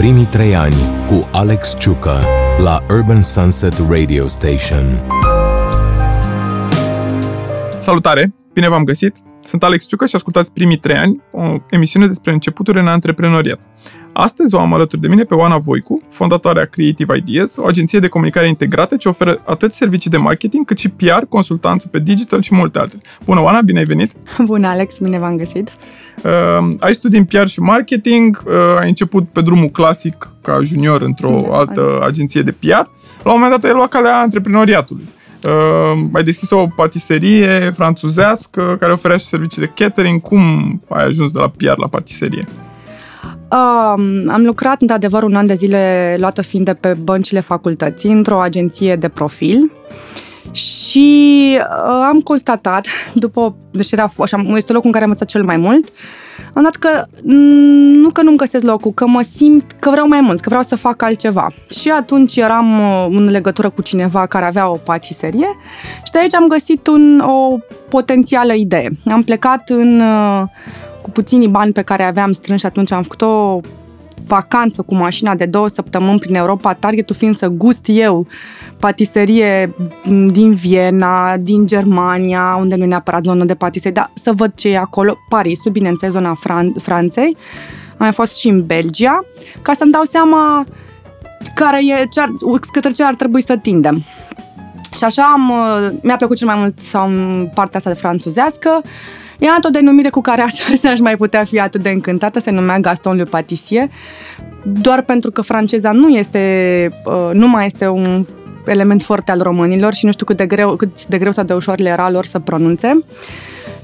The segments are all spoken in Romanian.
Primii trei ani cu Alex Ciucă la Urban Sunset Radio Station. Salutare! Bine v-am găsit! Sunt Alex Ciucă și ascultați Primii trei ani, o emisiune despre începuturi în antreprenoriat. Astăzi o am alături de mine pe Oana Voicu, fondatoarea Creative Ideas, o agenție de comunicare integrată ce oferă atât servicii de marketing, cât și PR, consultanță pe digital și multe altele. Bună, Oana, bine ai venit! Bună, Alex, bine v-am găsit! Uh, ai studii în PR și marketing, uh, ai început pe drumul clasic ca junior într-o da, altă agenție de PR. La un moment dat ai luat calea antreprenoriatului. Uh, ai deschis o patiserie franțuzească care oferea și servicii de catering. Cum ai ajuns de la PR la patiserie? Um, am lucrat într-adevăr un an de zile luată fiind de pe băncile facultății într-o agenție de profil și uh, am constatat, după, deci era, așa, este locul în care am învățat cel mai mult, am dat că nu că nu-mi găsesc locul, că mă simt că vreau mai mult, că vreau să fac altceva. Și atunci eram uh, în legătură cu cineva care avea o patiserie și de aici am găsit un, o potențială idee. Am plecat în, uh, cu puținii bani pe care aveam strâns și atunci am făcut o vacanță cu mașina de două săptămâni prin Europa, targetul fiind să gust eu patiserie din Viena, din Germania, unde nu e neapărat zonă de patiserie, dar să văd ce e acolo, Parisul, bineînțeles, zona Fran- Franței. Am mai fost și în Belgia, ca să-mi dau seama care e, ce ar, către ce ar trebui să tindem. Și așa am, mi-a plăcut cel mai mult sau partea asta de franțuzească. Ea o denumire cu care astăzi n-aș mai putea fi atât de încântată, se numea Gaston Le Patissier, doar pentru că franceza nu este, uh, nu mai este un element foarte al românilor și nu știu cât de greu, cât de greu sau de ușor le era lor să pronunțe.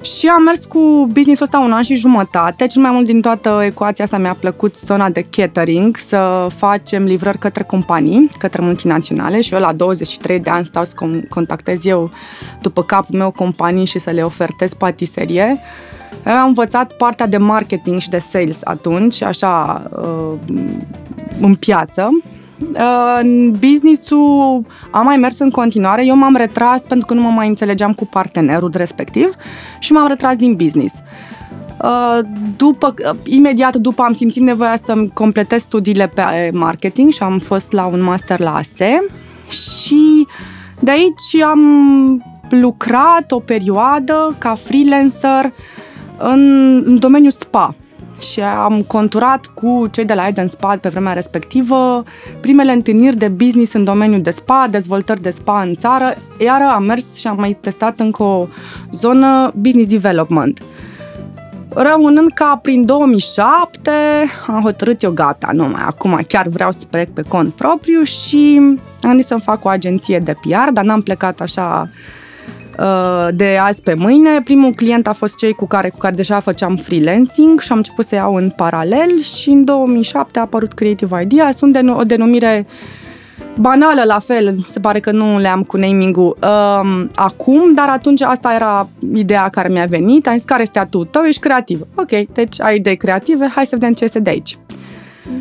Și am mers cu business-ul ăsta un an și jumătate. Cel mai mult din toată ecuația asta mi-a plăcut zona de catering, să facem livrări către companii, către multinaționale și eu la 23 de ani stau să contactez eu după capul meu companii și să le ofertez patiserie. Am învățat partea de marketing și de sales atunci, așa, uh, în piață în business-ul am mai mers în continuare. Eu m-am retras pentru că nu mă mai înțelegeam cu partenerul respectiv și m-am retras din business. Uh, după, imediat după am simțit nevoia să-mi completez studiile pe marketing și am fost la un master la ASE și de aici am lucrat o perioadă ca freelancer în, în domeniul spa și am conturat cu cei de la Eden Spa pe vremea respectivă primele întâlniri de business în domeniul de spa, dezvoltări de spa în țară, iar am mers și am mai testat încă o zonă business development. Rămânând ca prin 2007, am hotărât eu gata, nu mai, acum chiar vreau să plec pe cont propriu și am gândit să-mi fac o agenție de PR, dar n-am plecat așa Uh, de azi pe mâine. Primul client a fost cei cu care, cu care deja făceam freelancing și am început să iau în paralel și în 2007 a apărut Creative Idea. Sunt de o denumire banală la fel, se pare că nu le am cu naming-ul um, acum, dar atunci asta era ideea care mi-a venit. Am zis, care este atutul tău? Ești creativ. Ok, deci ai idei creative, hai să vedem ce este de aici.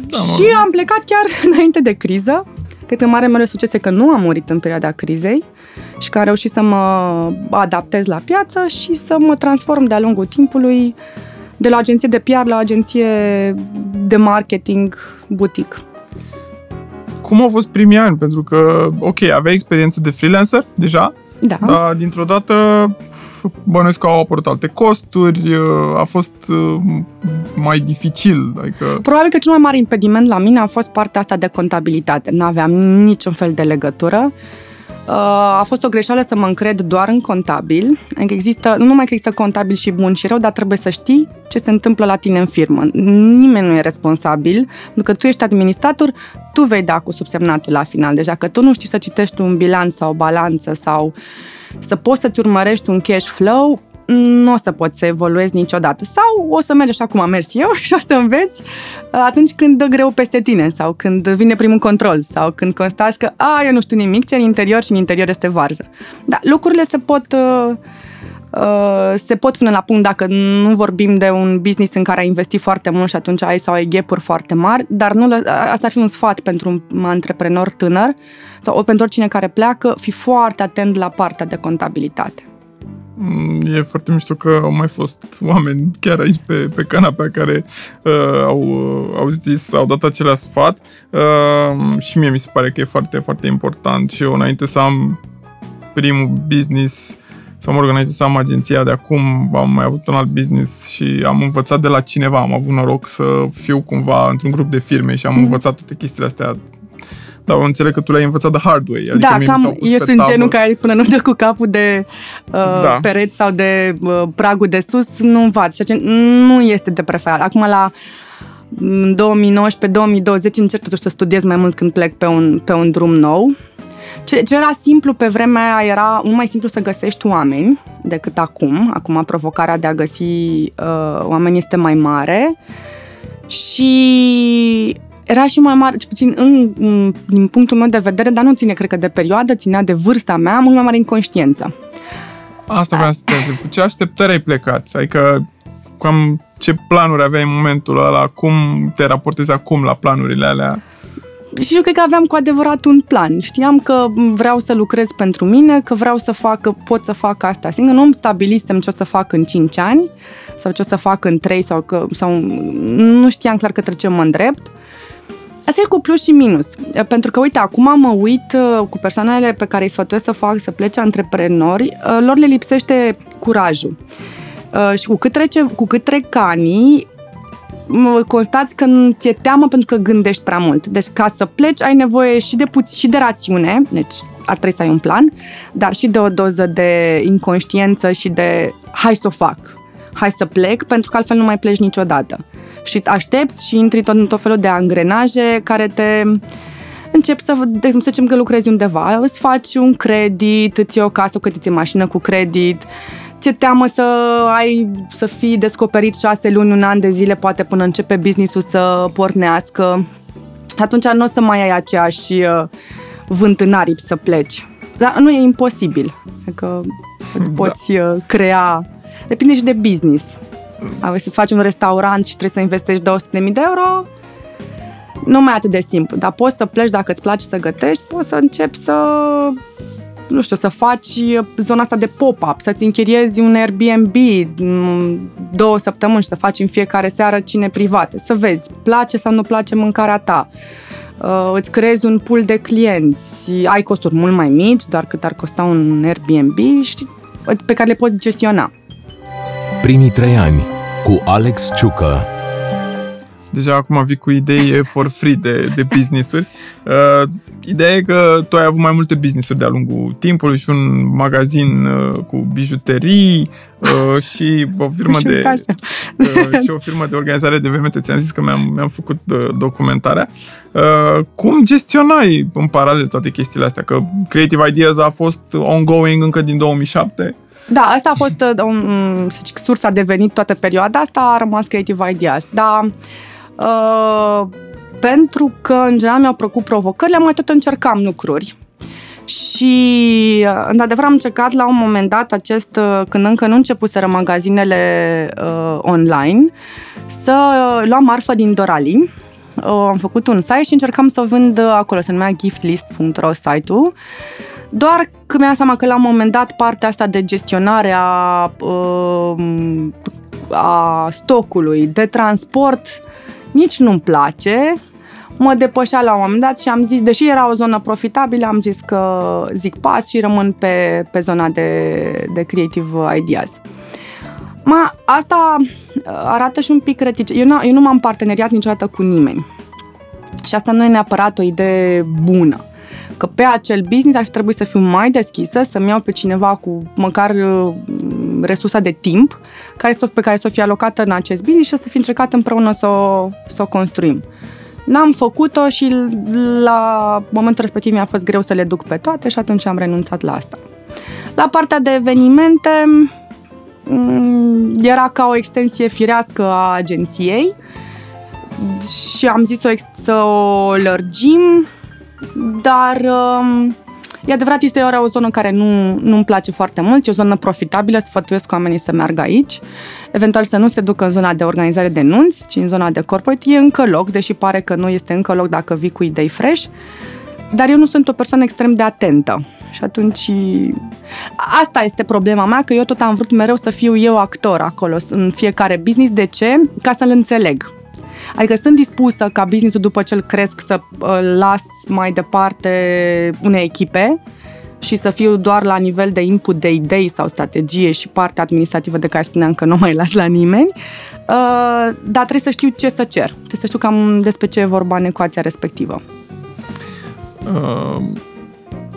Da, și am plecat chiar înainte de criză. Cred că mare meu succes e că nu am murit în perioada crizei și că am reușit să mă adaptez la piață și să mă transform de-a lungul timpului de la agenție de PR la agenție de marketing boutique. Cum au fost primii ani? Pentru că, ok, aveai experiență de freelancer deja, da. dar dintr-o dată bănuiesc că au apărut alte costuri, a fost uh, mai dificil. Adică... Probabil că cel mai mare impediment la mine a fost partea asta de contabilitate. Nu aveam niciun fel de legătură. Uh, a fost o greșeală să mă încred doar în contabil. Adică există, nu numai că există contabil și bun și rău, dar trebuie să știi ce se întâmplă la tine în firmă. Nimeni nu e responsabil, pentru că tu ești administrator, tu vei da cu subsemnatul la final. Deci dacă tu nu știi să citești un bilanț sau o balanță sau să poți să-ți urmărești un cash flow, nu o să poți să evoluezi niciodată. Sau o să mergi așa cum am mers eu și o să înveți uh, atunci când dă greu peste tine sau când vine primul control sau când constați că a, eu nu știu nimic, ce în interior și în interior este varză. Dar lucrurile se pot uh, uh, se pot pune la punct dacă nu vorbim de un business în care ai investit foarte mult și atunci ai sau ai gap foarte mari, dar nu, asta ar fi un sfat pentru un antreprenor tânăr sau pentru oricine care pleacă, fi foarte atent la partea de contabilitate. Mm, E foarte mișto că au mai fost oameni chiar aici pe, pe canapea care uh, au, uh, au zis, au dat același sfat uh, și mie mi se pare că e foarte, foarte important și eu înainte să am primul business să mă rog, înainte să am agenția de acum, am mai avut un alt business și am învățat de la cineva. Am avut noroc să fiu cumva într-un grup de firme și am Mhm. învățat toate chestiile astea. Dar înțeleg că tu le-ai învățat de hard way. Adică da, mie mi s-au cam, pus eu pe sunt tavă. genul care până nu dă cu capul de uh, Da. da. pereți sau de uh, pragul de sus, nu învaț. Ceea ce nu este de preferat. Acum la în 2019-2020 încerc totuși să studiez mai mult când plec pe un, pe un drum nou. Ce, ce era simplu pe vremea aia era mult mai simplu să găsești oameni decât acum. Acum provocarea de a găsi uh, oameni este mai mare și era și mai mare, ce puțin în, în, din punctul meu de vedere, dar nu ține, cred că, de perioadă, ținea de vârsta mea, mult mai mare inconștiență. Asta vreau să te întreb. Cu ce așteptări ai plecat? Adică cam ce planuri aveai în momentul ăla? Cum te raportezi acum la planurile alea? Și eu cred că aveam cu adevărat un plan. Știam că vreau să lucrez pentru mine, că vreau să fac, că pot să fac asta singur. Nu îmi stabilisem ce o să fac în 5 ani sau ce o să fac în 3 sau, că, sau nu știam clar către ce mă îndrept. Asta e cu plus și minus. Pentru că, uite, acum mă uit uh, cu persoanele pe care îi sfătuiesc să fac, să plece antreprenori, uh, lor le lipsește curajul. Uh, Și cu cât, trece, cu cât trec anii, mă- constați că nu ți-e teamă pentru că gândești prea mult. Deci ca să pleci ai nevoie și de puțin și de rațiune, deci ar trebui să ai un plan, dar și de o doză de inconștiență și de hai să o fac, hai să plec, pentru că altfel nu mai pleci niciodată. Și aștepți și intri tot în tot felul de angrenaje care te începi să, de exemplu, să zicem că lucrezi undeva, îți faci un credit, îți iei o casă, că îți iei mașină cu credit, ți-e teamă să ai, să fii descoperit șase luni, un an de zile, poate până începe business-ul să pornească. Atunci nu o să mai ai aceeași uh, vânt în aripi să pleci. Dar nu e imposibil. Adică îți Da. poți uh, crea... Depinde și de business. Ai să-ți faci un restaurant și trebuie să investești 200.000 de euro, nu mai e atât de simplu, dar poți să pleci dacă îți place să gătești, poți să începi să nu știu, să faci zona asta de pop-up, să-ți închiriezi un Airbnb m, două săptămâni și să faci în fiecare seară cine private, să vezi, place sau nu place mâncarea ta, Uh, îți creezi un pool de clienți, ai costuri mult mai mici, doar cât ar costa un Airbnb și pe care le poți gestiona. Primii trei ani cu Alex Ciucă. Deja acum vii cu idei for free de, de business-uri. Uh, ideea e că tu ai avut mai multe business-uri de-a lungul timpului și un magazin uh, cu bijuterii uh, și o firmă Și de... casă. uh, și o firmă de organizare de evenimente. Ți-am zis că mi-am, mi-am făcut uh, documentarea. Uh, cum gestionai în paralel toate chestiile astea? Că Creative Ideas a fost ongoing încă din 2007. Da, asta a fost uh, un, să zic, sursa de venit toată perioada asta, a rămas Creative Ideas. Dar uh, pentru că, în general, mi-au plăcut provocările, mai tot încercam lucruri. Și, uh, într-adevăr, am încercat la un moment dat acest, uh, când încă nu începuseră magazinele uh, online, să uh, luam marfă din Dorali. Uh, am făcut un site și încercam să o vând uh, acolo, se numea giftlist.ro site-ul. Doar că mi-am seama că la un moment dat partea asta de gestionare a, uh, a stocului, de transport, nici nu-mi place. Mă depășea la un moment dat și am zis, deși era o zonă profitabilă, am zis că zic pas și rămân pe, pe zona de, de creative ideas. Ma, asta arată și un pic retice. Eu, nu, eu nu m-am parteneriat niciodată cu nimeni. Și asta nu e neapărat o idee bună că pe acel business ar fi trebuit să fiu mai deschisă, să-mi iau pe cineva cu măcar uh, resursa de timp care să, pe care să o fie alocată în acest business și să fi încercat împreună să o, să o construim. N-am făcut-o și la momentul respectiv mi-a fost greu să le duc pe toate și atunci am renunțat la asta. La partea de evenimente mm, era ca o extensie firească a agenției și am zis o ex- să o lărgim dar um, e adevărat, este ora o zonă care nu, nu-mi place foarte mult, e o zonă profitabilă, sfătuiesc oamenii să meargă aici, eventual să nu se ducă în zona de organizare de nunți, ci în zona de corporate, e încă loc, deși pare că nu este încă loc dacă vii cu idei fresh, dar eu nu sunt o persoană extrem de atentă. Și atunci asta este problema mea, că eu tot am vrut mereu să fiu eu actor acolo, în fiecare business. De ce? Ca să-l înțeleg. Adică sunt dispusă ca businessul după ce îl cresc să îl las mai departe unei echipe și să fiu doar la nivel de input de idei sau strategie și partea administrativă de care spuneam că nu mai las la nimeni, uh, dar trebuie să știu ce să cer. Trebuie să știu cam despre ce e vorba în ecuația respectivă. Uh,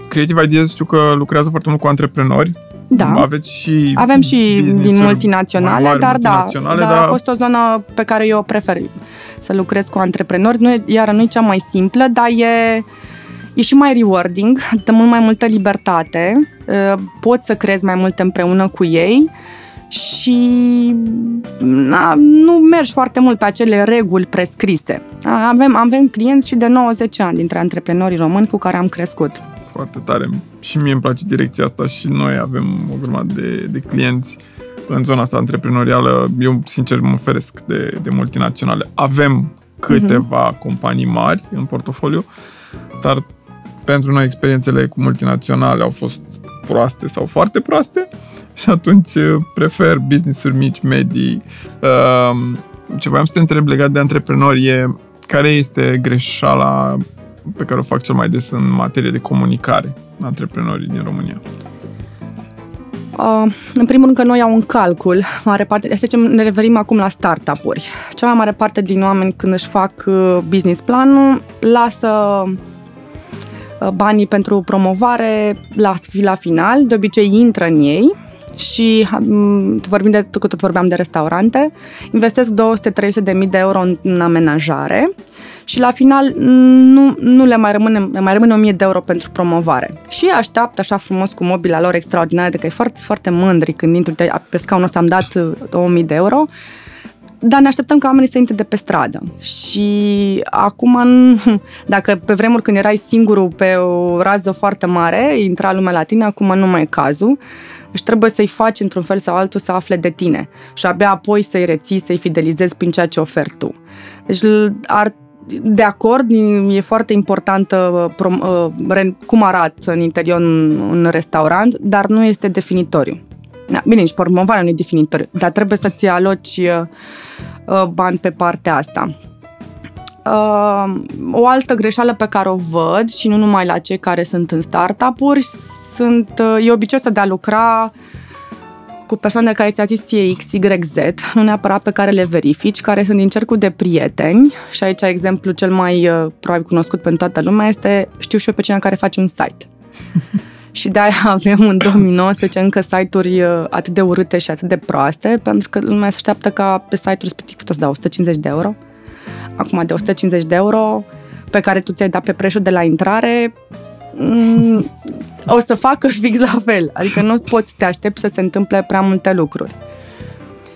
Creative Ideas știu că lucrează foarte mult cu antreprenori. Da. Aveți și Avem și din business-uri multinaționale, mai mari, dar da, multinaționale, dar a fost o zonă pe care eu o prefer să lucrez cu antreprenori, nu e, iar nu e cea mai simplă, dar e, e și mai rewarding, îți dă mult mai multă libertate, uh, poți să crezi mai mult împreună cu ei și na, nu mergi foarte mult pe acele reguli prescrise. Avem, avem clienți și de 90 ani dintre antreprenorii români cu care am crescut. Foarte tare. Și mie îmi place direcția asta și noi avem o grămadă de, de clienți în zona asta antreprenorială. Eu, sincer, mă oferesc de, de multinaționale. Avem câteva uh-huh. companii mari în portofoliu, dar pentru noi experiențele cu multinaționale au fost proaste sau foarte proaste și atunci uh, prefer business-uri mici, medii. Um, ce voiam să te întreb legat de antreprenori e care este greșeala pe care o fac cel mai des în materie de comunicare antreprenorii din România? Uh, în primul rând că noi au un calcul mare parte, să zicem, ne referim acum la startup-uri. Cea mai mare parte din oameni când își fac uh, business planul, lasă uh, banii pentru promovare la, la final, de obicei intră în ei și vorbim de, că tot vorbeam de restaurante, investesc 200-300 de mii de euro în, în amenajare și la final nu, nu le mai rămâne, mai rămâne 1000 de euro pentru promovare. Și așteaptă așa frumos cu mobila lor extraordinară, de că e foarte, foarte mândri când intru pe scaunul ăsta am dat 2000 de euro, dar ne așteptăm ca oamenii să intre de pe stradă. Și acum, dacă pe vremuri când erai singurul pe o rază foarte mare, intra lumea la tine, acum nu mai e cazul. Deci trebuie să-i faci într-un fel sau altul să afle de tine și abia apoi să-i reții, să-i fidelizezi prin ceea ce oferi tu. Deci ar de acord, e foarte importantă uh, cum arată în interior un restaurant, dar nu este definitoriu. Da, bine, nici promovarea nu e definitoriu, dar trebuie să-ți aloci uh, uh, bani pe partea asta. O altă greșeală pe care o văd, și nu numai la cei care sunt în startup-uri, sunt, e obiceiul de a lucra cu persoane care ți-a zis ție X, Y, Z, nu neapărat pe care le verifici, care sunt din cercul de prieteni și aici exemplu cel mai uh, probabil cunoscut pentru toată lumea este știu și eu pe cineva care face un site. și de-aia avem în 2019 încă site-uri uh, atât de urâte și atât de proaste, pentru că lumea se așteaptă ca pe site-ul respectiv tot să dau 150 de euro. Acum de 150 de euro pe care tu ți-ai dat pe preșul de la intrare, mm, o să facă fix la fel. Adică nu poți să te aștepți să se întâmple prea multe lucruri.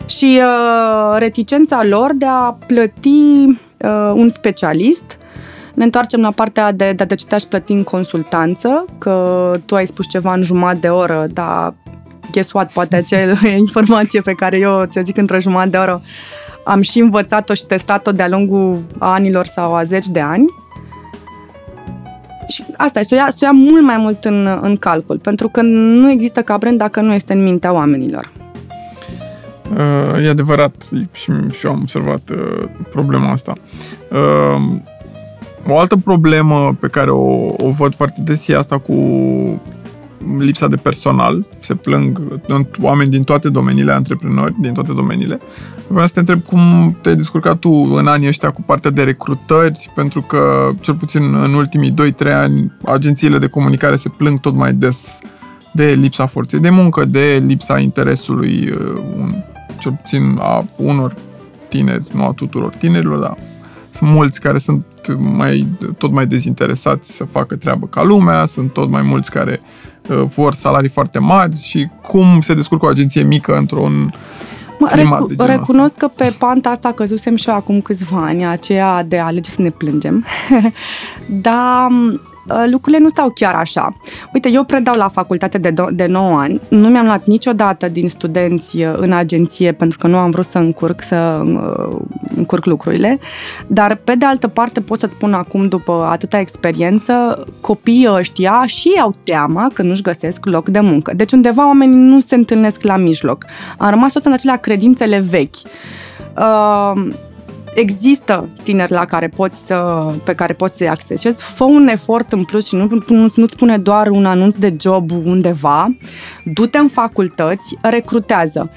Și uh, reticența lor de a plăti uh, un specialist ne întoarcem la partea de, de, de ce te-aș plăti în consultanță, că tu ai spus ceva în jumătate de oră, dar guess what, poate acea informație pe care eu ți-o zic într-o jumătate de oră am și învățat-o și testat-o de-a lungul anilor sau a zeci de ani și asta e, să o ia, să o ia mult mai mult în, în calcul, pentru că nu există ca brand dacă nu este în mintea oamenilor. Uh, e adevărat și, și eu am observat uh, problema asta. Uh, o altă problemă pe care o, o văd foarte des e asta cu lipsa de personal, se plâng oameni din toate domeniile, antreprenori din toate domeniile. Vreau să te întreb cum te-ai descurcat tu în anii ăștia cu partea de recrutări, pentru că, cel puțin în ultimii 2-3 ani, agențiile de comunicare se plâng tot mai des de lipsa forței de muncă, de lipsa interesului, uh, un, cel puțin a unor tineri, nu a tuturor tinerilor, dar sunt mulți care sunt mai, tot mai dezinteresați să facă treabă ca lumea, sunt tot mai mulți care uh, vor salarii foarte mari și cum se descurcă o agenție mică într-un Mă, recu- recunosc că pe panta asta căzusem și eu acum câțiva ani, aceea de a alege să ne plângem. Dar uh, lucrurile nu stau chiar așa. Uite, eu predau la facultate de, do- de 9 ani, nu mi-am luat niciodată din studenți uh, în agenție pentru că nu am vrut să încurc, să uh, încurc lucrurile, dar pe de altă parte pot să-ți spun acum, după atâta experiență, copiii ăștia și ei au teama că nu-și găsesc loc de muncă. Deci undeva oamenii nu se întâlnesc la mijloc. Am rămas tot în acelea credințele vechi. Uh, există tineri la care poți să, pe care poți să-i accesezi, fă un efort în plus și nu, nu, nu-ți spune doar un anunț de job undeva, du-te în facultăți, recrutează.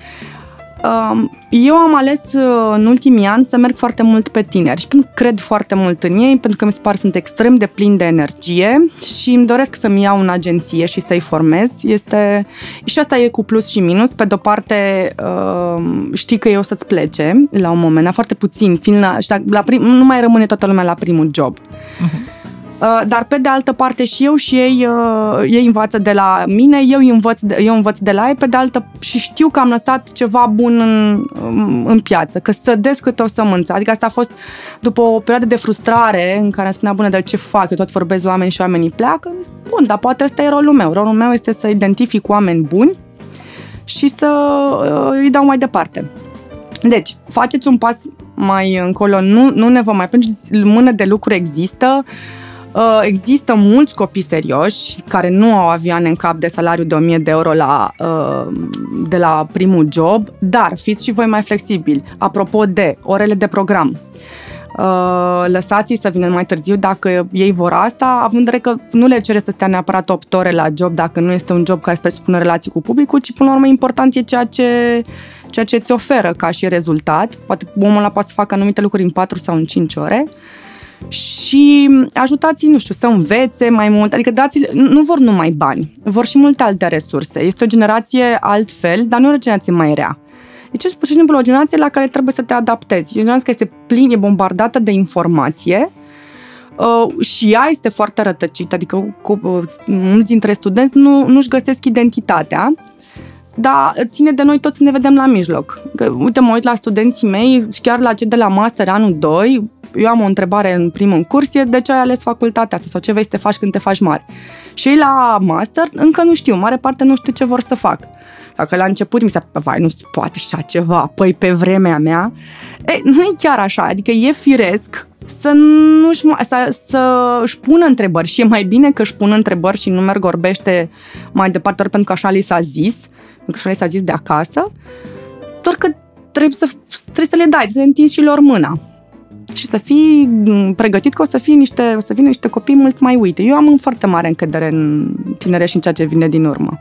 Eu am ales uh, în ultimii ani să merg foarte mult pe tineri și pentru că cred foarte mult în ei, pentru că mi se pare sunt extrem de plini de energie și îmi doresc să-mi iau în agenție și să-i formez. Este... Și asta e cu plus și minus. Pe de-o parte, uh, știi că eu o să-ți plece la un moment, foarte puțin, fiind la, la prim, nu mai rămâne toată lumea la primul job. Uh-huh. Uh, dar pe de altă parte și eu și ei, uh, ei învață de la mine, eu învăț de, eu învăț de la ei, pe de altă și știu că am lăsat ceva bun în, în piață, că sădesc câte o sămânță. Adică asta a fost după o perioadă de frustrare în care îmi spunea, bună, dar ce fac? Eu tot vorbesc oameni și oamenii pleacă. Bun, dar poate ăsta e rolul meu. Rolul meu este să identific oameni buni și să uh, îi dau mai departe. Deci, faceți un pas mai încolo, nu, nu ne vă mai plângeți, mână de lucru există, uh, Uh, există mulți copii serioși care nu au avioane în cap de salariu de 1000 de euro la, uh, de la primul job, dar fiți și voi mai flexibili. Apropo de orele de program, Uh, lăsați să vină mai târziu dacă ei vor asta, având în vedere că nu le cere să stea neapărat 8 ore la job dacă nu este un job care presupune relații cu publicul, ci până la urmă important e ceea ce, ceea ce ți oferă ca și rezultat. Poate omul ăla poate să facă anumite lucruri în 4 sau în 5 ore și ajutați nu știu, să învețe mai mult, adică dați nu vor numai bani, vor și multe alte resurse. Este o generație altfel, dar nu o generație mai rea. Deci este pur și simplu o generație la care trebuie să te adaptezi. E o generație care este plin, e bombardată de informație uh, și ea este foarte rătăcită, adică cu, uh, mulți dintre studenți nu, nu-și găsesc identitatea dar ține de noi toți să ne vedem la mijloc. Că, uite, mă uit la studenții mei și chiar la cei de la master anul 2, eu am o întrebare în primul curs, e de ce ai ales facultatea asta sau ce vei să te faci când te faci mare. Și ei la master încă nu știu, mare parte nu știu ce vor să fac. Dacă la început mi se vai, nu se poate așa ceva, păi pe vremea mea. E, nu e chiar așa, adică e firesc să nu să, să își pună întrebări și e mai bine că își pună întrebări și nu merg orbește mai departe doar pentru că așa li s-a zis, pentru că așa li s-a zis de acasă, doar că trebuie să, trebuie să le dai, să le întinzi și lor mâna și să fii pregătit că o să, fie niște, o să vină niște copii mult mai uite. Eu am în foarte mare încredere în tinere și în ceea ce vine din urmă.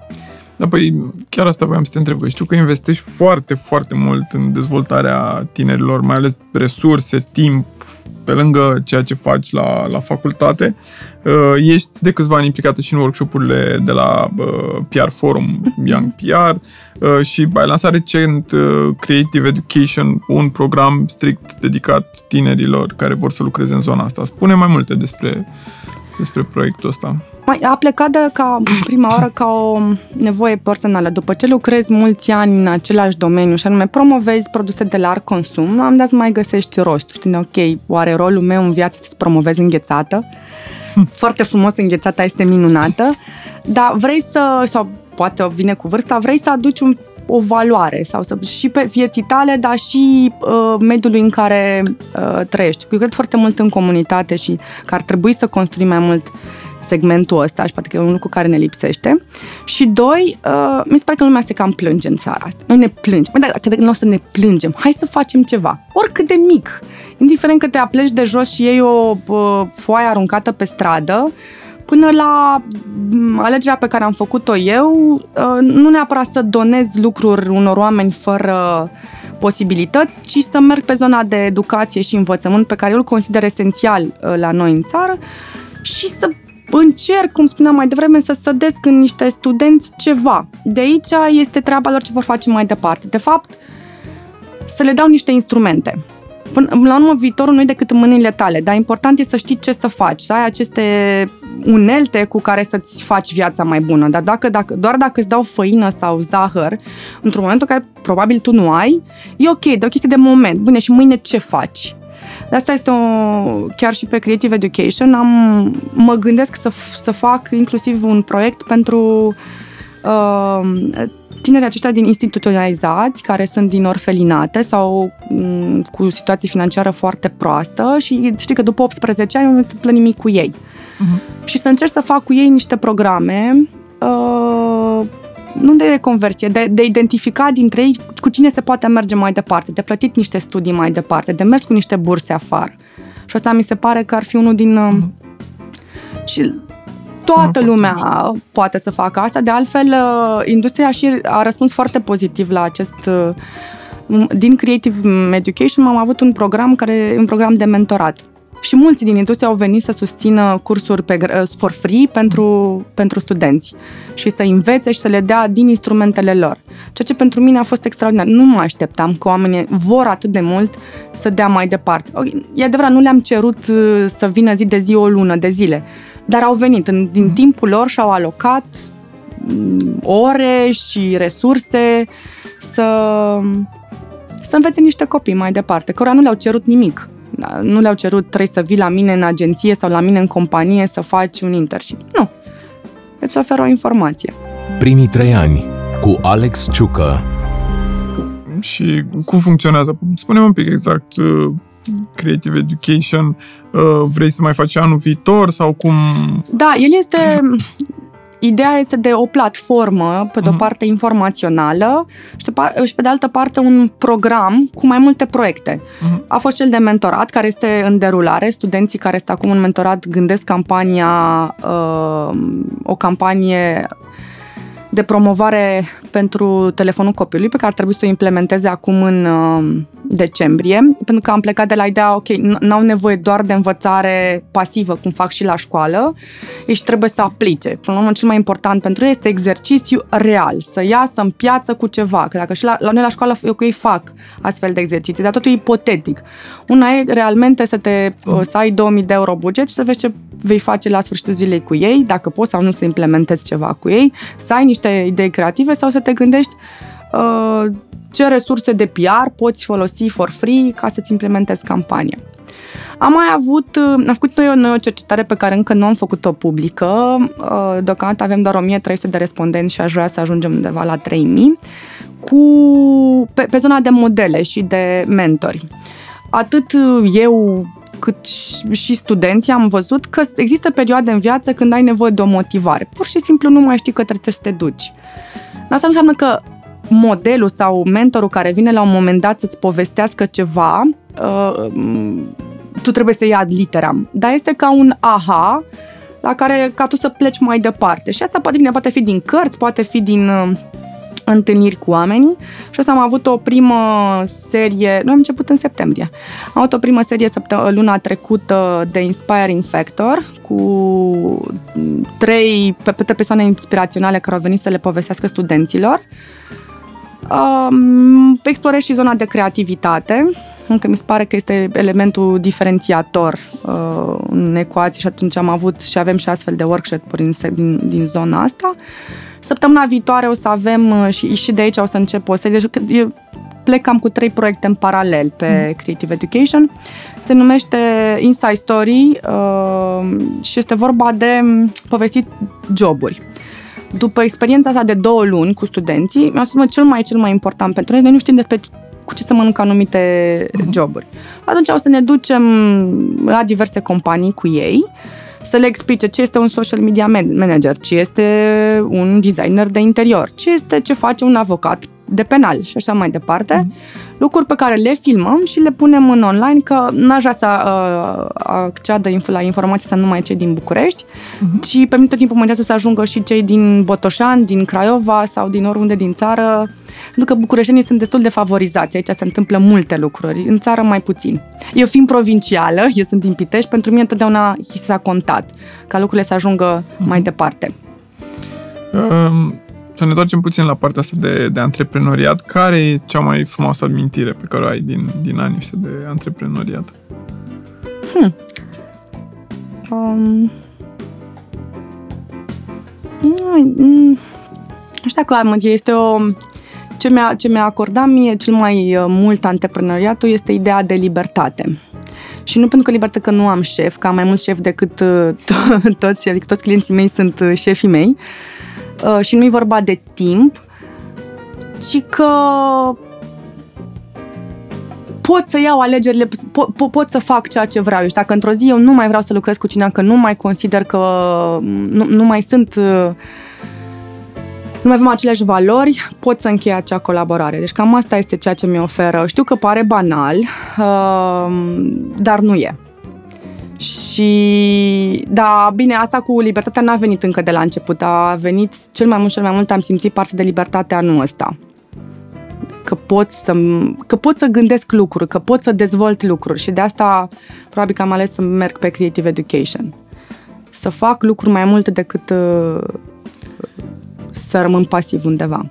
Da, păi chiar asta voiam să te întreb. Știu că investești foarte, foarte mult în dezvoltarea tinerilor, mai ales resurse, timp, pe lângă ceea ce faci la, la facultate. Uh, ești de câțiva ani implicată și în workshopurile de la uh, PR Forum Young PR uh, și ai lansat recent Creative Education, un program strict dedicat tinerilor care vor să lucreze în zona asta. Spune mai multe despre, despre proiectul ăsta. A plecat de ca prima oară ca o nevoie personală. După ce lucrezi mulți ani în același domeniu și anume promovezi produse de larg consum, am dat să mai găsești rostul. Știi, ok, oare rolul meu în viață să promovez înghețată? Foarte frumos înghețata este minunată, dar vrei să, sau poate vine cu vârsta, vrei să aduci un o valoare sau să, și pe vieții tale, dar și uh, mediului în care uh, trăiești. Eu cred foarte mult în comunitate și că ar trebui să construim mai mult segmentul ăsta și poate că e un lucru care ne lipsește. Și doi, uh, mi se pare că lumea se cam plânge în țara asta. Noi ne plângem. Băi, dacă nu o să ne plângem, hai să facem ceva. Oricât de mic. Indiferent că te apleci de jos și iei o uh, foaie aruncată pe stradă, până la mm, alegerea pe care am făcut-o eu, uh, nu neapărat să donez lucruri unor oameni fără posibilități, ci să merg pe zona de educație și învățământ pe care eu îl consider esențial uh, la noi în țară și să încerc, cum spuneam mai devreme, să sădesc în niște studenți ceva. De aici este treaba lor ce vor face mai departe. De fapt, să le dau niște instrumente. Până la urmă, viitorul nu e decât în mâinile tale, dar important e să știi ce să faci, să ai aceste unelte cu care să-ți faci viața mai bună. Dar dacă, dacă, doar dacă îți dau făină sau zahăr, într-un moment în care probabil tu nu ai, e ok, de o chestie de moment. Bine, și mâine ce faci? De asta este o, chiar și pe Creative Education, am, mă gândesc să, să fac inclusiv un proiect pentru uh, tinerii aceștia din instituționalizați, care sunt din orfelinate sau m, cu situație financiară foarte proastă și știi că după 18 ani nu întâmplă nimic cu ei. Uh-huh. Și să încerc să fac cu ei niște programe uh, nu de reconversie, de, de identificat dintre ei cu cine se poate merge mai departe, de plătit niște studii mai departe, de mers cu niște burse afară. Și asta mi se pare că ar fi unul din... Mm. Și toată lumea poate să facă asta. De altfel, uh, industria și a răspuns foarte pozitiv la acest uh, din Creative Education am avut un program care un program de mentorat și mulți din industrie au venit să susțină cursuri pe, for free pentru, pentru studenți și să învețe și să le dea din instrumentele lor. Ceea ce pentru mine a fost extraordinar. Nu mă așteptam că oamenii vor atât de mult să dea mai departe. E adevărat, nu le-am cerut uh, să vină zi de zi o lună de zile, dar au venit în, din timpul lor și au alocat mm, ore și resurse să, să învețe niște copii mai departe, cărora nu le-au cerut nimic nu le-au cerut trebuie să vii la mine în agenție sau la mine în companie să faci un internship. Nu. Îți oferă o informație. Primii trei ani cu Alex Ciucă. Și cum funcționează? spune un pic exact uh, Creative Education, uh, vrei să mai faci anul viitor sau cum? Da, el este Ideea este de o platformă, pe de-o mhm. parte informațională și, de, și pe de altă parte un program cu mai multe proiecte. Uh-huh. A fost cel de mentorat, care este în derulare. Studenții care sunt acum în mentorat gândesc campania, uh, o campanie de promovare pentru telefonul copilului, pe care ar trebui să o implementeze acum în uh, decembrie, pentru că am plecat de la ideea, ok, n-au nevoie doar de învățare pasivă, cum fac și la școală, și trebuie să aplice. Până la urmă, cel mai important pentru ei este exercițiu real, să iasă în piață cu ceva, că dacă și la, la noi la școală eu cu ei fac astfel de exerciții, dar totul e ipotetic. Una e realmente să te să ai 2000 de euro buget și să vezi ce vei face la sfârșitul zilei cu ei, dacă poți sau nu să implementezi ceva cu ei, să ai niște idei creative sau să te gândești uh, ce resurse de PR poți folosi for free ca să-ți implementezi campania. Am mai avut, uh, am făcut noi o cercetare pe care încă nu am făcut-o publică. Uh, deocamdată avem doar 1300 de respondenți și aș vrea să ajungem undeva la 3000 cu, pe, pe zona de modele și de mentori. Atât eu cât și studenții am văzut că există perioade în viață când ai nevoie de o motivare. Pur și simplu nu mai știi că trebuie să te duci. Asta nu înseamnă că modelul sau mentorul care vine la un moment dat să-ți povestească ceva, uh, tu trebuie să iei ad literam. Dar este ca un aha la care ca tu să pleci mai departe. Și asta poate, poate fi din cărți, poate fi din uh, întâlniri cu oamenii și asta am avut o primă serie, noi am început în septembrie, am avut o primă serie săptămâna, luna trecută de Inspiring Factor cu trei pe persoane inspiraționale care au venit să le povestească studenților. Um, explorez și zona de creativitate, încă mi se pare că este elementul diferențiator uh, în ecuații și atunci am avut și avem și astfel de workshop-uri din, din, din zona asta. Săptămâna viitoare o să avem uh, și, și de aici o să încep o serie. Eu plecam cu trei proiecte în paralel pe mm. Creative Education. Se numește Inside Story uh, și este vorba de um, povestit joburi. După experiența asta de două luni cu studenții, mi-a spus cel mai, cel mai important pentru noi, noi nu știm despre cu ce să mănâncă anumite mm. joburi. Atunci o să ne ducem la diverse companii cu ei să le explice ce este un social media manager, ce este un designer de interior, ce este ce face un avocat de penal și așa mai departe. Mm. Lucruri pe care le filmăm și le punem în online, că n-aș vrea să uh, acceadă la informații să numai cei din București, mm-hmm. ci pe mine tot timpul mă să ajungă și cei din Botoșan, din Craiova sau din oriunde din țară, pentru că bucureștenii sunt destul de favorizați. Aici se întâmplă multe lucruri, în țară mai puțin. Eu fiind provincială, eu sunt din Pitești, pentru mine întotdeauna s-a contat ca lucrurile să ajungă mm-hmm. mai departe. Um să ne întoarcem puțin la partea asta de, de antreprenoriat. Care e cea mai frumoasă amintire pe care o ai din, din anii ăștia de antreprenoriat? Hmm. Um. Nu știu dacă am, este o... Ce mi-a, ce mi-a acordat mie cel mai uh, mult antreprenoriatul este ideea de libertate. Și nu pentru că libertate că nu am șef, că am mai mult șef decât uh, to- toți, adică toți clienții mei sunt uh, șefii mei. Uh, și nu e vorba de timp, ci că pot să iau alegerile, pot, pot, pot să fac ceea ce vreau. Și dacă într-o zi eu nu mai vreau să lucrez cu cineva, că nu mai consider că nu, nu mai sunt uh, nu mai avem aceleași valori, pot să închei acea colaborare. Deci cam asta este ceea ce mi oferă. Știu că pare banal, uh, dar nu e. Și, da, bine, asta cu libertatea n-a venit încă de la început, a venit cel mai mult, cel mai mult am simțit parte de libertate anul ăsta. Că pot, să, că pot să gândesc lucruri, că pot să dezvolt lucruri și de asta probabil că am ales să merg pe Creative Education. Să fac lucruri mai multe decât uh, să rămân pasiv undeva.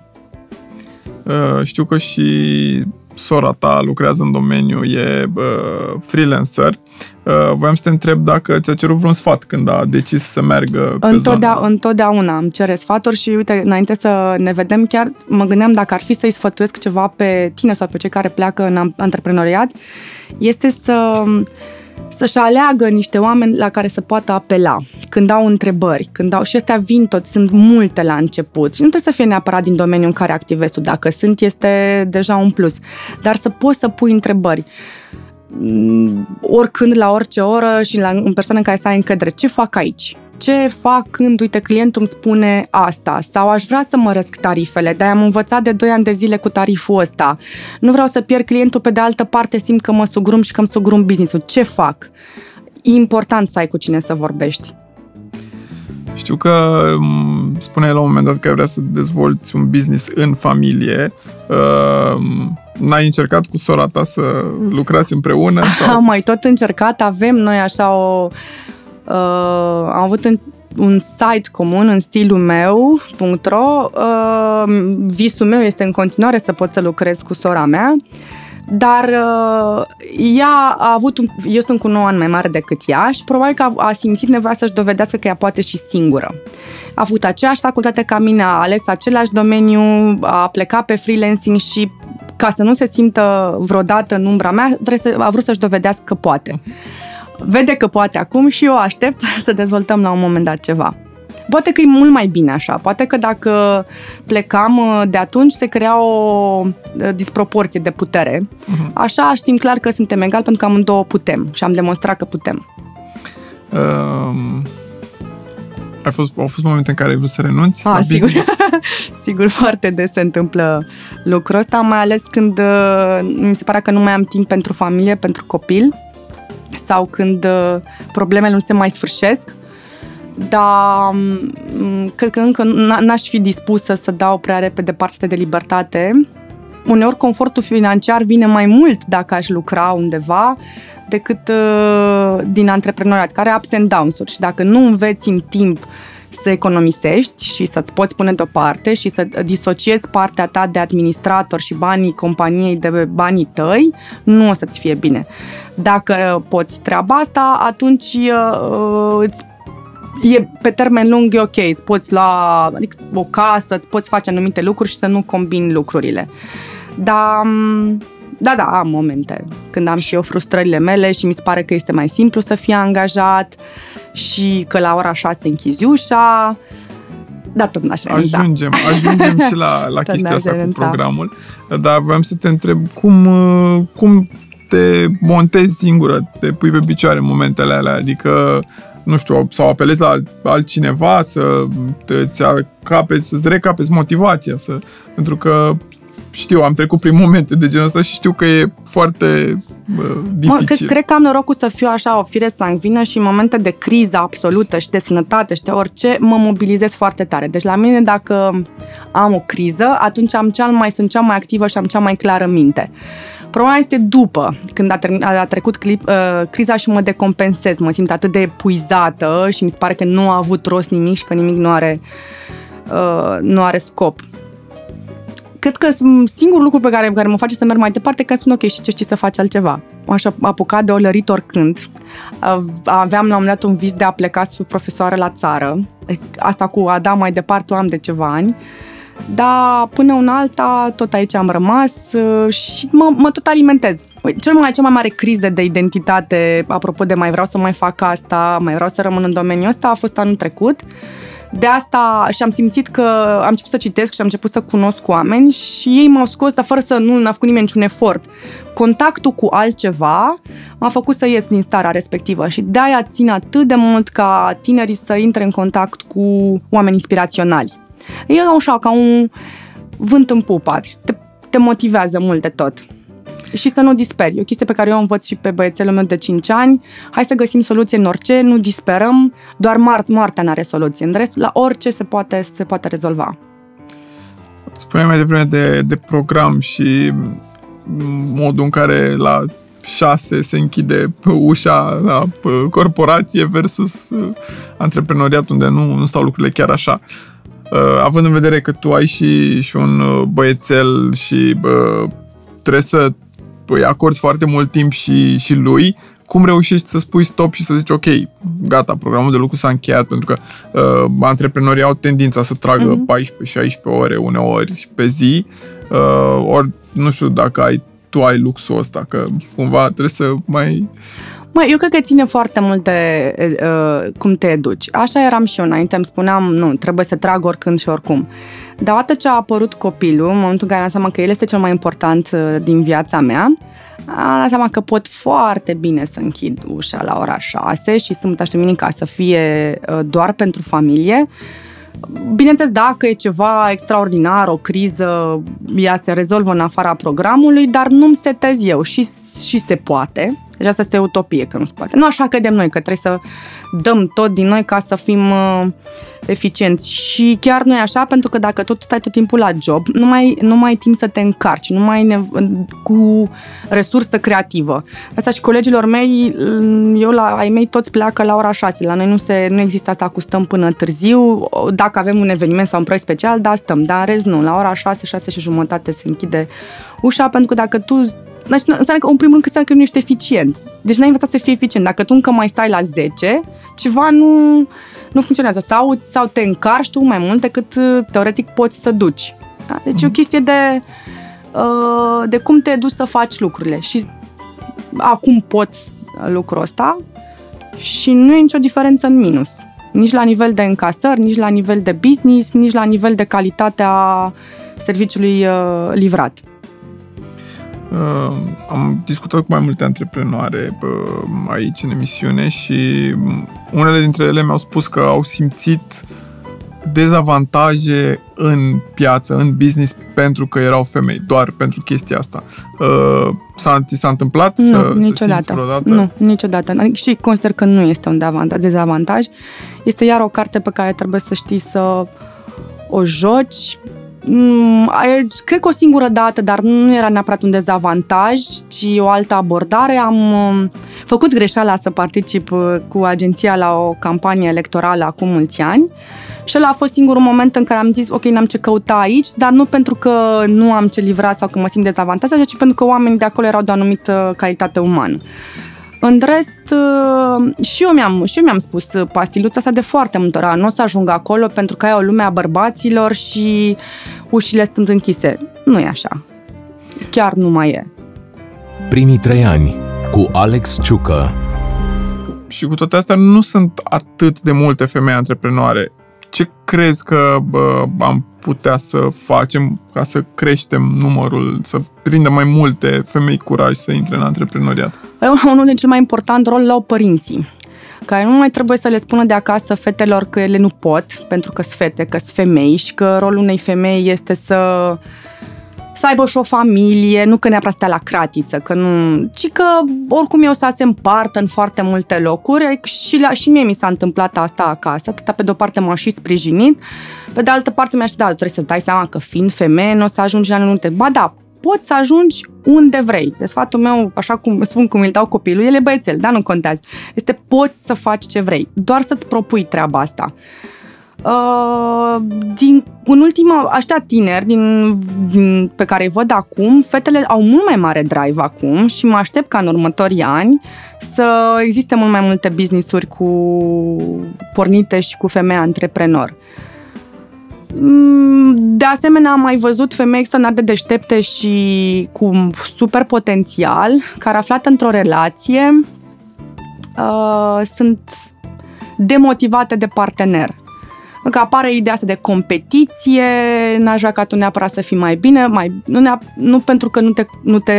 Uh, știu că și sora ta lucrează în domeniu, e uh, freelancer. Uh, voiam să te întreb dacă ți-a cerut vreun sfat când a decis să meargă pe Întotdeauna, zona. întotdeauna îmi cere sfaturi și uite, înainte să ne vedem chiar mă gândeam dacă ar fi să-i sfătuiesc ceva pe tine sau pe cei care pleacă în antreprenoriat, este să să-și aleagă niște oameni la care să poată apela când au întrebări, când au, și astea vin tot, sunt multe la început și nu trebuie să fie neapărat din domeniul în care activezi tu, dacă sunt este deja un plus, dar să poți să pui întrebări oricând, la orice oră și la, în persoană în care să ai încredere. Ce fac aici? ce fac când, uite, clientul îmi spune asta sau aș vrea să măresc tarifele, dar am învățat de 2 ani de zile cu tariful ăsta. Nu vreau să pierd clientul, pe de altă parte simt că mă sugrum și că îmi sugrum business-ul. Ce fac? E important să ai cu cine să vorbești. Știu că spune la un moment dat că ai vrea să dezvolți un business în familie. Uh, n-ai încercat cu sora ta să lucrați împreună? Sau? Am mai tot încercat, avem noi așa o uh, am avut un, un site comun în stilul meu, .ro. Uh, visul meu este în continuare să pot să lucrez cu sora mea, dar uh, ea a avut, un, eu sunt cu 9 ani mai mare decât ea și probabil că a, a simțit nevoia să-și dovedească că ea poate și singură. A făcut aceeași facultate ca mine, a ales același domeniu, a plecat pe freelancing și ca să nu se simtă vreodată în umbra mea, să, a vrut să-și dovedească că poate vede că poate acum și eu aștept să dezvoltăm la un moment dat ceva. Poate că e mult mai bine așa, poate că dacă plecam uh, de atunci se crea o uh, disproporție de putere. Uh-huh. Așa știm clar că suntem egali pentru că amândouă putem și am demonstrat că putem. Um, ai fost, au fost momente în care ai vrut să renunți? Ah, sigur. sigur, foarte des se întâmplă lucrul ăsta, mai ales când uh, mi se pare că nu mai am timp pentru familie, pentru copil sau când uh, problemele nu se mai sfârșesc, dar mm, cred că încă n-aș fi dispusă să dau prea repede partea de libertate. Uneori confortul financiar vine mai mult dacă aș lucra undeva decât uh, din antreprenoriat, care are ups and downs-uri și dacă nu înveți în timp uh, să economisești și să-ți poți pune deoparte și să disociezi partea ta de administrator și banii companiei de banii tăi, nu o să-ți fie bine. Dacă poți treaba asta, atunci uh, îți e pe termen lung e ok, îți poți lua adică, o casă, îți poți face anumite lucruri și să nu combini lucrurile. Dar da, da, am momente când am și eu frustrările mele și mi se pare că este mai simplu să fie angajat și că la ora 6 închizi ușa. Da, tot n-aș renunța. Ajungem, ajungem și la, la chestia asta cu programul. Dar vreau să te întreb cum, cum te montezi singură, te pui pe picioare în momentele alea, adică nu știu, sau apelezi la altcineva să te-ți capeți, să-ți recapeți motivația, să, pentru că știu, am trecut prin momente de genul ăsta și știu că e foarte uh, dificil. Mă, cred, cred că am norocul să fiu așa o fire sanguină și în momente de criză absolută și de sănătate și de orice, mă mobilizez foarte tare. Deci la mine dacă am o criză, atunci am cea mai, sunt cea mai activă și am cea mai clară minte. Problema este după, când a, tre- a trecut clip, uh, criza și mă decompensez, mă simt atât de epuizată și mi se pare că nu a avut rost nimic și că nimic nu are, uh, nu are scop cred că singurul lucru pe care, care mă face să merg mai departe că spun ok, și ce știi să faci altceva. M-aș apuca de olărit oricând. Aveam la un moment dat un vis de a pleca să fiu profesoară la țară. Asta cu a da mai departe o am de ceva ani. Dar până un alta, tot aici am rămas uh, și mă, mă tot alimentez. Cel mai, cea mai mare criză de identitate, apropo de mai vreau să mai fac asta, mai vreau să rămân în domeniul ăsta, a fost anul trecut. De asta și am simțit că am început să citesc și am început să cunosc oameni și ei m-au scos, dar fără să nu n-a făcut nimeni niciun efort. Contactul cu altceva m-a făcut să ies din starea respectivă și de-aia țin atât de mult ca tinerii să intre în contact cu oameni inspiraționali. E așa, ca un vânt în pupa, te, te motivează mult de tot și să nu disperi. E o chestie pe care eu o învăț și pe băiețelul meu de 5 ani. Hai să găsim soluție în orice, nu disperăm, doar moart, moartea n-are soluție. În rest, la orice se poate, se poate rezolva. Spuneai mai devreme de, de program și modul în care la 6 se închide ușa la corporație versus uh, antreprenoriat unde nu, nu stau lucrurile chiar așa. Uh, având în vedere că tu ai și, și un uh, băiețel și uh, trebuie să îi acorzi foarte mult timp și, și lui, cum reușești să spui stop și să zici ok, gata, programul de lucru s-a încheiat pentru că uh, antreprenorii au tendința să tragă uh-huh. 14-16 ore uneori pe zi, uh, ori nu știu dacă ai tu ai luxul ăsta, că cumva trebuie să mai... Mă, eu cred că ține foarte mult de uh, cum te educi. Așa eram și eu înainte, îmi spuneam, nu, trebuie să trag oricând și oricum. Dar odată ce a apărut copilul, în momentul în care am seama că el este cel mai important uh, din viața mea, am dat seama că pot foarte bine să închid ușa la ora 6 și sâmbătă și duminica să fie uh, doar pentru familie. Bineînțeles, dacă e ceva extraordinar, o criză, ea se rezolvă în afara programului, dar nu-mi setez eu și, și se poate. Deci asta este utopie, că nu se poate. Nu așa credem noi, că trebuie să dăm tot din noi ca să fim uh, eficienți. Și chiar nu e așa, pentru că dacă tot stai tot timpul la job, nu mai, nu mai ai timp să te încarci, nu mai ai nev- cu resursă creativă. Asta și colegilor mei, eu la ai mei toți pleacă la ora 6. La noi nu, se, nu există asta cu stăm până târziu. Dacă avem un eveniment sau un proiect special, da, stăm. Dar în rest nu. La ora 6, 6 și jumătate se închide ușa, pentru că dacă tu deci înseamnă că, în primul rând, că înseamnă că nu ești eficient. Deci n-ai învățat să fii eficient. Dacă tu încă mai stai la 10, ceva nu, nu funcționează. Sau, sau te încarci tu mai mult decât uh, teoretic poți să duci. Da? Deci mm. e o chestie de, uh, de cum te duci să faci lucrurile. Și acum poți lucrul ăsta și nu e nicio diferență în minus. Nici la nivel de încasări, nici la nivel de business, nici la nivel de calitatea serviciului uh, livrat. Uh, am discutat cu mai multe antreprenoare uh, aici în emisiune și unele dintre ele mi-au spus că au simțit dezavantaje în piață, în business, pentru că erau femei, doar pentru chestia asta. Uh, s-a, ți s-a întâmplat nu, să, niciodată. să vreodată? Nu, niciodată. Adică și consider că nu este un dezavantaj. Este iar o carte pe care trebuie să știi să o joci Mm, cred că o singură dată, dar nu era neapărat un dezavantaj, ci o altă abordare. Am um, făcut greșeala să particip uh, cu agenția la o campanie electorală acum mulți ani și ăla a fost singurul moment în care am zis, ok, n-am ce căuta aici, dar nu pentru că nu am ce livra sau că mă simt dezavantajat, ci pentru că oamenii de acolo erau de o anumită calitate umană. În rest, uh, și eu mi-am, și eu mi-am spus uh, pastiluța asta de foarte multe ori. Nu o să ajung acolo pentru că ai o lume a bărbaților și ușile sunt închise. Nu e așa. Chiar nu mai e. Primii trei ani cu Alex Ciucă. Și cu toate astea nu sunt atât de multe femei antreprenoare. Ce crezi că bă, am putea să facem ca să creștem numărul, să prindă mai multe femei curaj să intre în antreprenoriat? Unul din cel mai important rol la părinții care nu mai trebuie să le spună de acasă fetelor că ele nu pot, pentru că sunt fete, că sunt femei și că rolul unei femei este să să aibă și o familie, nu că neapărat stea la cratiță, că nu, ci că oricum eu să se împartă în foarte multe locuri și, la, și mie mi s-a întâmplat asta acasă, atâta pe de-o parte m-a și sprijinit, pe de altă parte mi-a da, trebuie să dai seama că fiind femeie nu o să ajungi la anumite. Ba da, poți să ajungi unde vrei. De sfatul meu, așa cum spun cum îl dau copilul, el e băiețel, dar nu contează. Este poți să faci ce vrei, doar să-ți propui treaba asta. Uh, din, în ultima, aștia tineri din, din, pe care îi văd acum, fetele au mult mai mare drive acum și mă aștept ca în următorii ani să existe mult mai multe business-uri cu pornite și cu femei antreprenor. Mm, De asemenea, am mai văzut femei extraordinar de deștepte și cu super potențial, care aflate într-o relație uh, sunt demotivate de partener. Că apare ideea asta de competiție, n-aș vrea ca tu neapărat să fii mai bine, mai, nu, neap- nu pentru că nu te, nu te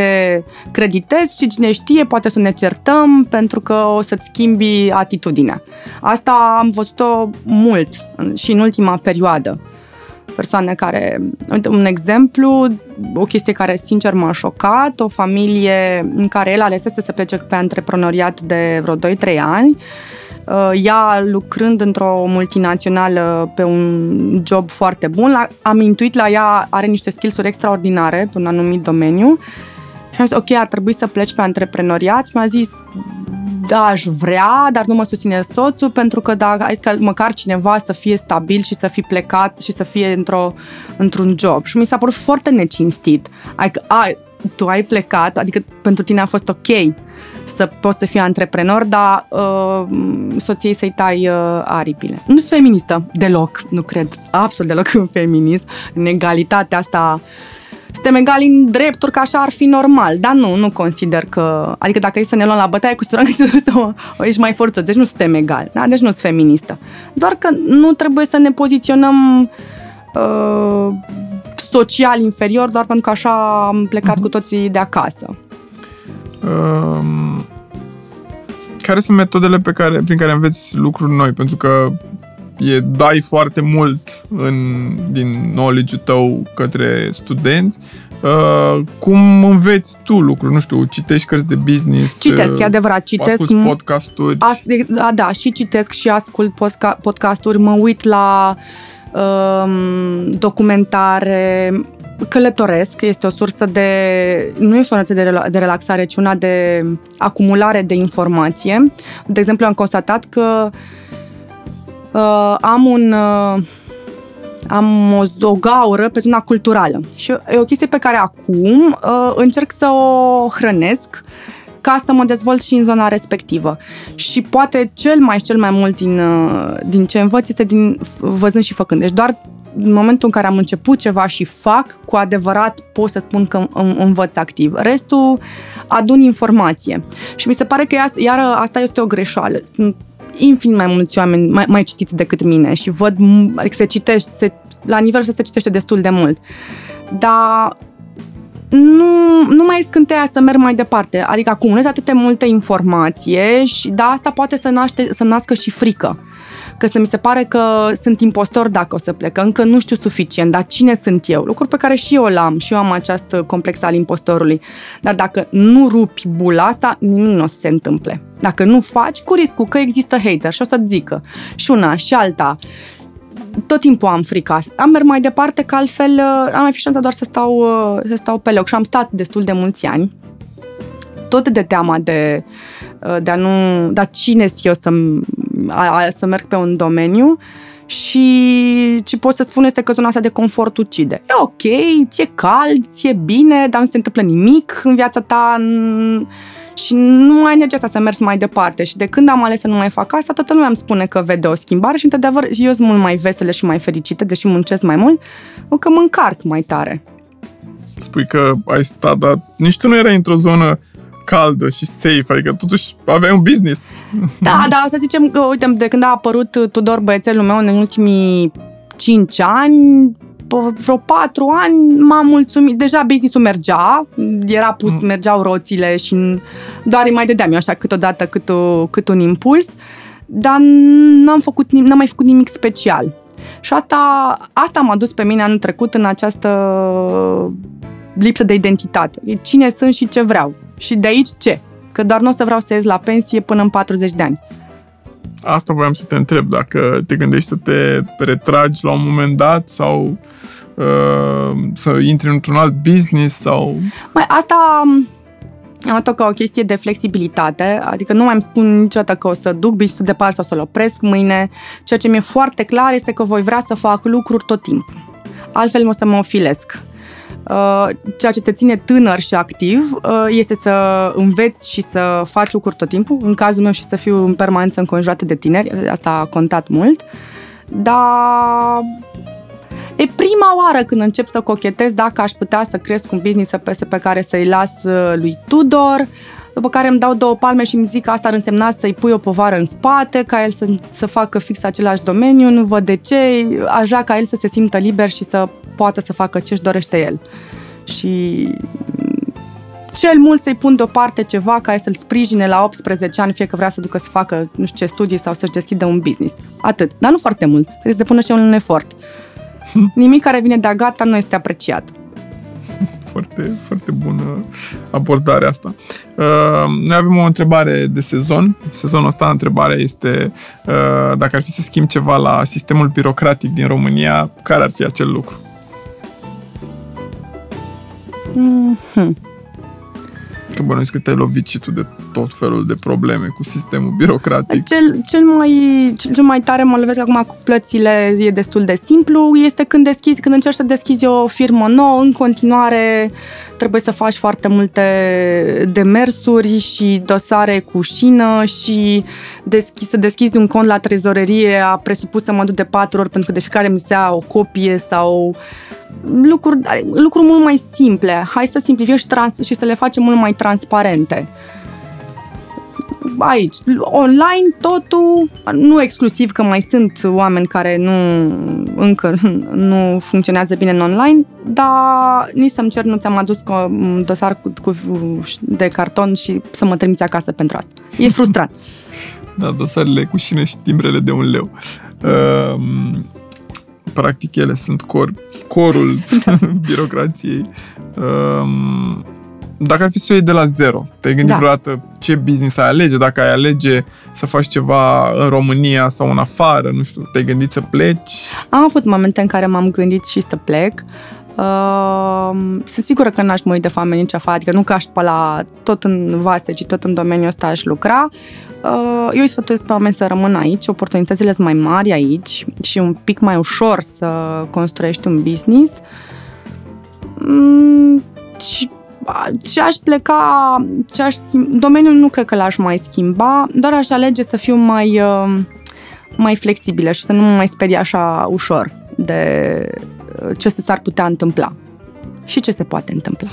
creditezi, ci cine știe, poate să ne certăm pentru că o să-ți schimbi atitudinea. Asta am văzut-o mult în- și în ultima perioadă persoane care, uite, un exemplu, o chestie care sincer m-a șocat, o familie în care el alesese să plece pe antreprenoriat de vreo 2-3 ani, Uh, ea lucrând într-o multinațională pe un job foarte bun, la- am intuit la ea, are niște skills-uri extraordinare pe un anumit domeniu și am zis, ok, ar trebui să pleci pe antreprenoriat. Mi-a zis, da, aș vrea, dar nu mă susține soțul, pentru că da, ai zis că măcar cineva să fie stabil și să fi plecat și să fie într-o, într-un job. Și mi s-a părut foarte necinstit. Adică, ai, tu ai plecat, adică pentru tine a fost ok să poți să fii antreprenor, dar uh, soției să-i tai uh, aripile. Nu sunt feministă, deloc, nu cred, absolut deloc în feminism, în egalitatea asta suntem egali în drepturi, că așa ar fi normal. Dar nu, nu consider că... Adică dacă e să ne luăm la bătaie, cu siguranță să o ești mai forțos. Deci nu suntem egali. Da? Deci nu sunt feministă. Doar că nu trebuie să ne poziționăm uh, social inferior, doar pentru că așa am plecat uh-huh. cu toții de acasă. Um, care sunt metodele pe care, prin care înveți lucruri noi? Pentru că e, dai foarte mult în, din knowledge-ul tău către studenți. Uh, cum înveți tu lucruri? Nu știu, citești cărți de business? Citesc, uh, e adevărat, citesc. Asculti podcasturi? As, da, da, și citesc și ascult posca- podcasturi, mă uit la um, documentare, călătoresc, este o sursă de, nu e o sursă de, rela- de relaxare, ci una de acumulare de informație. De exemplu, am constatat că uh, am un... Uh, am o, o gaură pe zona culturală și e o chestie pe care acum uh, încerc să o hrănesc ca să mă dezvolt și în zona respectivă. Și poate cel mai și cel mai mult din, uh, din ce învăț este din văzând și făcând. Deci doar în momentul în care am început ceva și fac, cu adevărat pot să spun că îm- învăț activ. Restul adun informație. Și mi se pare că iar asta este o greșeală infinit mai mulți oameni mai, mai citiți decât mine și văd, m- adică se citește, se, la nivel să se citește destul de mult. Dar nu, nu mai scânteia să merg mai departe. Adică acumulez atât de multe informație și da, asta poate să, naște, să nască și frică. Că să mi se pare că sunt impostor dacă o să plec, că încă nu știu suficient, dar cine sunt eu? Lucruri pe care și eu l-am, și eu am acest complex al impostorului. Dar dacă nu rupi bula asta, nimic nu o să se întâmple. Dacă nu faci, cu riscul că există hater și o să-ți zică și una și alta tot timpul am frica. Am merg mai departe, că altfel uh, am mai fi șansa doar să stau, uh, să stau pe loc. Și am stat destul de mulți ani, tot de teama de, uh, de a nu... Dar cine sunt eu să, a, a, să merg pe un domeniu și ce pot să spun este că zona asta de confort ucide. E ok, ți-e cald, ți-e bine, dar nu se întâmplă nimic în viața ta n- și nu ai energia asta să mergi mai departe. Și de când am ales să nu mai fac asta, toată lumea îmi spune că vede o schimbare și, într-adevăr, eu sunt mult mai veselă și mai fericită, deși muncesc mai mult, că mă încarc mai tare. Spui că ai stat, dar nici tu nu erai într-o zonă caldă și safe, adică totuși aveai un business. Da, da, o să zicem că, uite, de când a apărut Tudor, băiețelul meu, în ultimii 5 ani, pe vreo patru ani m-am mulțumit. Deja business-ul mergea, era pus, mergeau roțile și doar îi mai dădeam eu așa câteodată cât, o, cât un impuls, dar n-am, făcut, nim- n-am mai făcut nimic special. Și asta, asta m-a dus pe mine anul trecut în această lipsă de identitate. Cine sunt și ce vreau. Și de aici ce? Că doar nu o să vreau să ies la pensie până în 40 de ani. Asta voiam să te întreb, dacă te gândești să te retragi la un moment dat sau uh, să intri într-un alt business sau... Mai asta am luat-o ca o chestie de flexibilitate, adică nu mai îmi spun niciodată că o să duc business departe sau să-l opresc mâine. Ceea ce mi-e foarte clar este că voi vrea să fac lucruri tot timpul. Altfel o să mă ofilesc. Uh, ceea ce te ține tânăr și activ uh, este să înveți și să faci lucruri tot timpul. În cazul meu și să fiu în permanență înconjurată de tineri, asta a contat mult. Dar E prima oară când încep să cochetez dacă aș putea să cresc un business pe, pe care să-i las uh, lui Tudor, după care îmi dau două palme și îmi zic că asta ar însemna să-i pui o povară în spate, ca el să, să facă fix același domeniu, nu văd de ce, aș vrea ca el să se simtă liber și să poată să facă ce-și dorește el. Și cel mult să-i pun deoparte ceva ca să-l sprijine la 18 ani, fie că vrea să ducă să facă nu știu ce studii sau să-și deschidă un business. Atât. Dar nu foarte mult. Trebuie să pună și un efort. Nimic care vine de-a gata nu este apreciat. Foarte, foarte bună abordarea asta. Uh, noi avem o întrebare de sezon. Sezonul ăsta, întrebarea este uh, dacă ar fi să schimb ceva la sistemul birocratic din România, care ar fi acel lucru? Mm-hmm. Că bănuiesc că te-ai lovit și tu de tot felul de probleme cu sistemul birocratic. Cel, cel, mai, cel mai tare mă lovesc acum cu plățile, e destul de simplu, este când deschizi, când încerci să deschizi o firmă nouă, în continuare trebuie să faci foarte multe demersuri și dosare cu șină și deschizi, să deschizi un cont la trezorerie a presupus să mă duc de patru ori pentru că de fiecare mi se ia o copie sau lucruri, lucruri mult mai simple. Hai să simplificăm și, trans- și să le facem mult mai transparente. Aici, online, totul, nu exclusiv că mai sunt oameni care nu încă nu funcționează bine în online, dar nici să-mi cer nu ți-am adus un dosar cu, cu, de carton și să mă trimiți acasă pentru asta. E frustrant. da, dosarele cu șine și timbrele de un leu. Uh, practic ele sunt cor, corul birocrației. Um, dacă ar fi să o iei de la zero, te-ai gândit da. vreodată ce business ai alege? Dacă ai alege să faci ceva în România sau în afară, nu știu, te-ai gândit să pleci? Am avut momente în care m-am gândit și să plec. Uh, sunt sigură că n-aș mă de foame nici afară, adică nu că aș spăla tot în vase, ci tot în domeniul ăsta aș lucra. Uh, eu îi sfătuiesc pe oameni să rămână aici, oportunitățile sunt mai mari aici și un pic mai ușor să construiești un business. Mm, și ce aș pleca, ce aș schimba, domeniul nu cred că l-aș mai schimba, doar aș alege să fiu mai, uh, mai flexibilă și să nu mă mai sperie așa ușor de uh, ce se s-ar putea întâmpla și ce se poate întâmpla.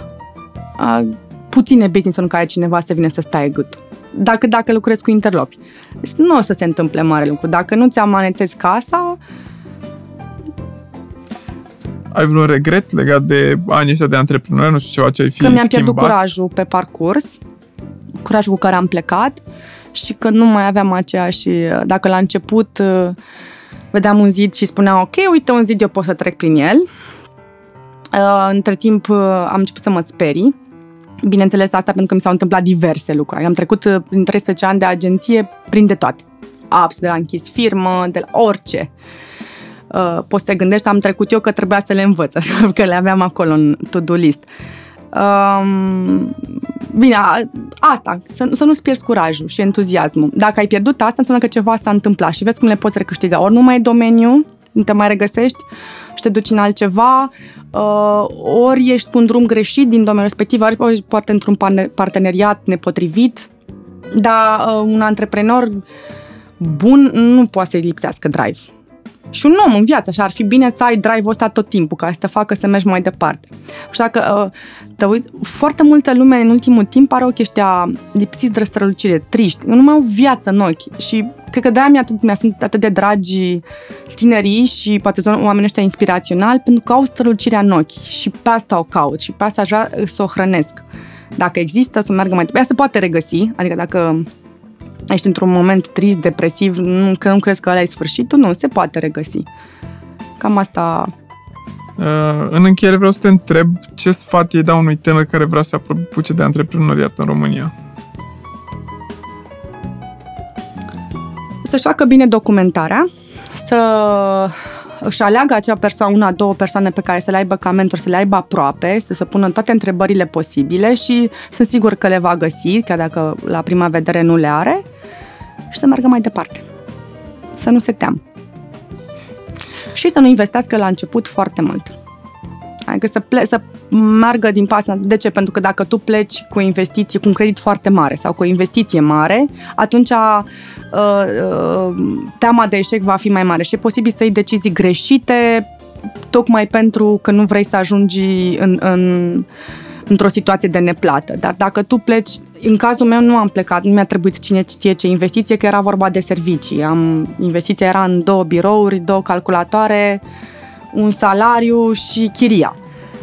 Puține business în care cineva să vină să stai gât. Dacă, dacă lucrezi cu interlopi. Deci nu o să se întâmple mare lucru. Dacă nu ți amanetezi casa, ai vreun regret legat de anii ăștia de antreprenori? Nu știu ceva ce ai fi Că mi-am schimbat? pierdut curajul pe parcurs, curajul cu care am plecat și că nu mai aveam aceeași... Dacă la început uh, vedeam un zid și spuneam, ok, uite un zid, eu pot să trec prin el. Uh, între timp uh, am început să mă sperii. Bineînțeles asta pentru că mi s-au întâmplat diverse lucruri. Am trecut prin 13 ani de agenție prin de toate. Absolut, de la închis firmă, de la orice. Uh, poți să te gândești, am trecut eu că trebuia să le învăț, că le aveam acolo în to-do list. Um, bine, asta, să, să nu-ți pierzi curajul și entuziasmul. Dacă ai pierdut asta, înseamnă că ceva s-a întâmplat și vezi cum le poți recâștiga. Ori nu mai e domeniu, nu te mai regăsești și te duci în altceva, uh, ori ești pe un drum greșit din domeniul respectiv, ori poate într-un parteneriat nepotrivit, dar uh, un antreprenor bun nu poate să-i lipsească drive și un om în viață și ar fi bine să ai drive-ul ăsta tot timpul, ca să te facă să mergi mai departe. Și dacă uh, te uit, foarte multă lume în ultimul timp are ochii ăștia lipsiți de strălucire, triști, nu mai au viață în ochi și cred că de-aia mi atât, mi sunt atât de dragi tinerii și poate oamenii ăștia inspiraționali, pentru că au strălucirea în ochi și pe asta o caut și pe asta aș vrea să o hrănesc. Dacă există, să meargă mai departe. Ea se poate regăsi, adică dacă ești într-un moment trist, depresiv, nu, că nu crezi că ăla e sfârșitul, nu, se poate regăsi. Cam asta... Uh, în încheiere vreau să te întreb ce sfat îi dau unui tânăr care vrea să apuce de antreprenoriat în România? Să-și facă bine documentarea, să își aleagă acea persoană, una, două persoane pe care să le aibă ca mentor, să le aibă aproape, să se pună toate întrebările posibile și sunt sigur că le va găsi, chiar dacă la prima vedere nu le are, și să meargă mai departe. Să nu se teamă. Și să nu investească la început foarte mult. Adică să, ple- să meargă din pas. De ce? Pentru că dacă tu pleci cu o investiție, cu un credit foarte mare sau cu o investiție mare, atunci uh, uh, teama de eșec va fi mai mare și e posibil să iei decizii greșite tocmai pentru că nu vrei să ajungi în, în, într-o situație de neplată. Dar dacă tu pleci, în cazul meu nu am plecat, nu mi-a trebuit cine știe ce investiție, că era vorba de servicii. Am, investiția era în două birouri, două calculatoare, un salariu și chiria.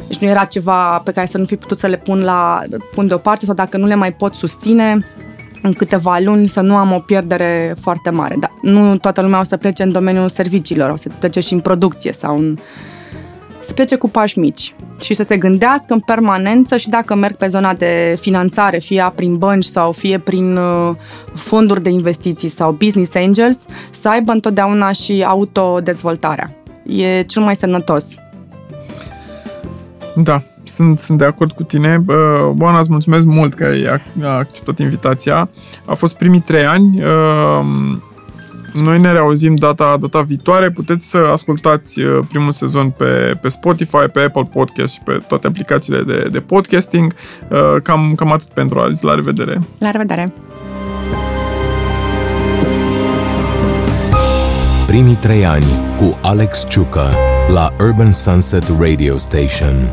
Deci nu era ceva pe care să nu fi putut să le pun, la, pun deoparte sau dacă nu le mai pot susține în câteva luni să nu am o pierdere foarte mare. Dar nu toată lumea o să plece în domeniul serviciilor, o să plece și în producție sau în... să plece cu pași mici și să se gândească în permanență și dacă merg pe zona de finanțare, fie prin bănci sau fie prin uh, fonduri de investiții sau business angels, să aibă întotdeauna și autodezvoltarea. E cel mai sănătos. Da, sunt, sunt de acord cu tine. Oana, îți mulțumesc mult că ai acceptat invitația. A fost primii trei ani. Noi ne reauzim data, data viitoare. Puteți să ascultați uh, primul sezon pe, pe Spotify, pe Apple Podcast și pe toate aplicațiile de, de podcasting. Uh, cam, cam atât pentru azi. La revedere! La revedere! Primii trei ani cu Alex Ciucă la Urban Sunset Radio Station.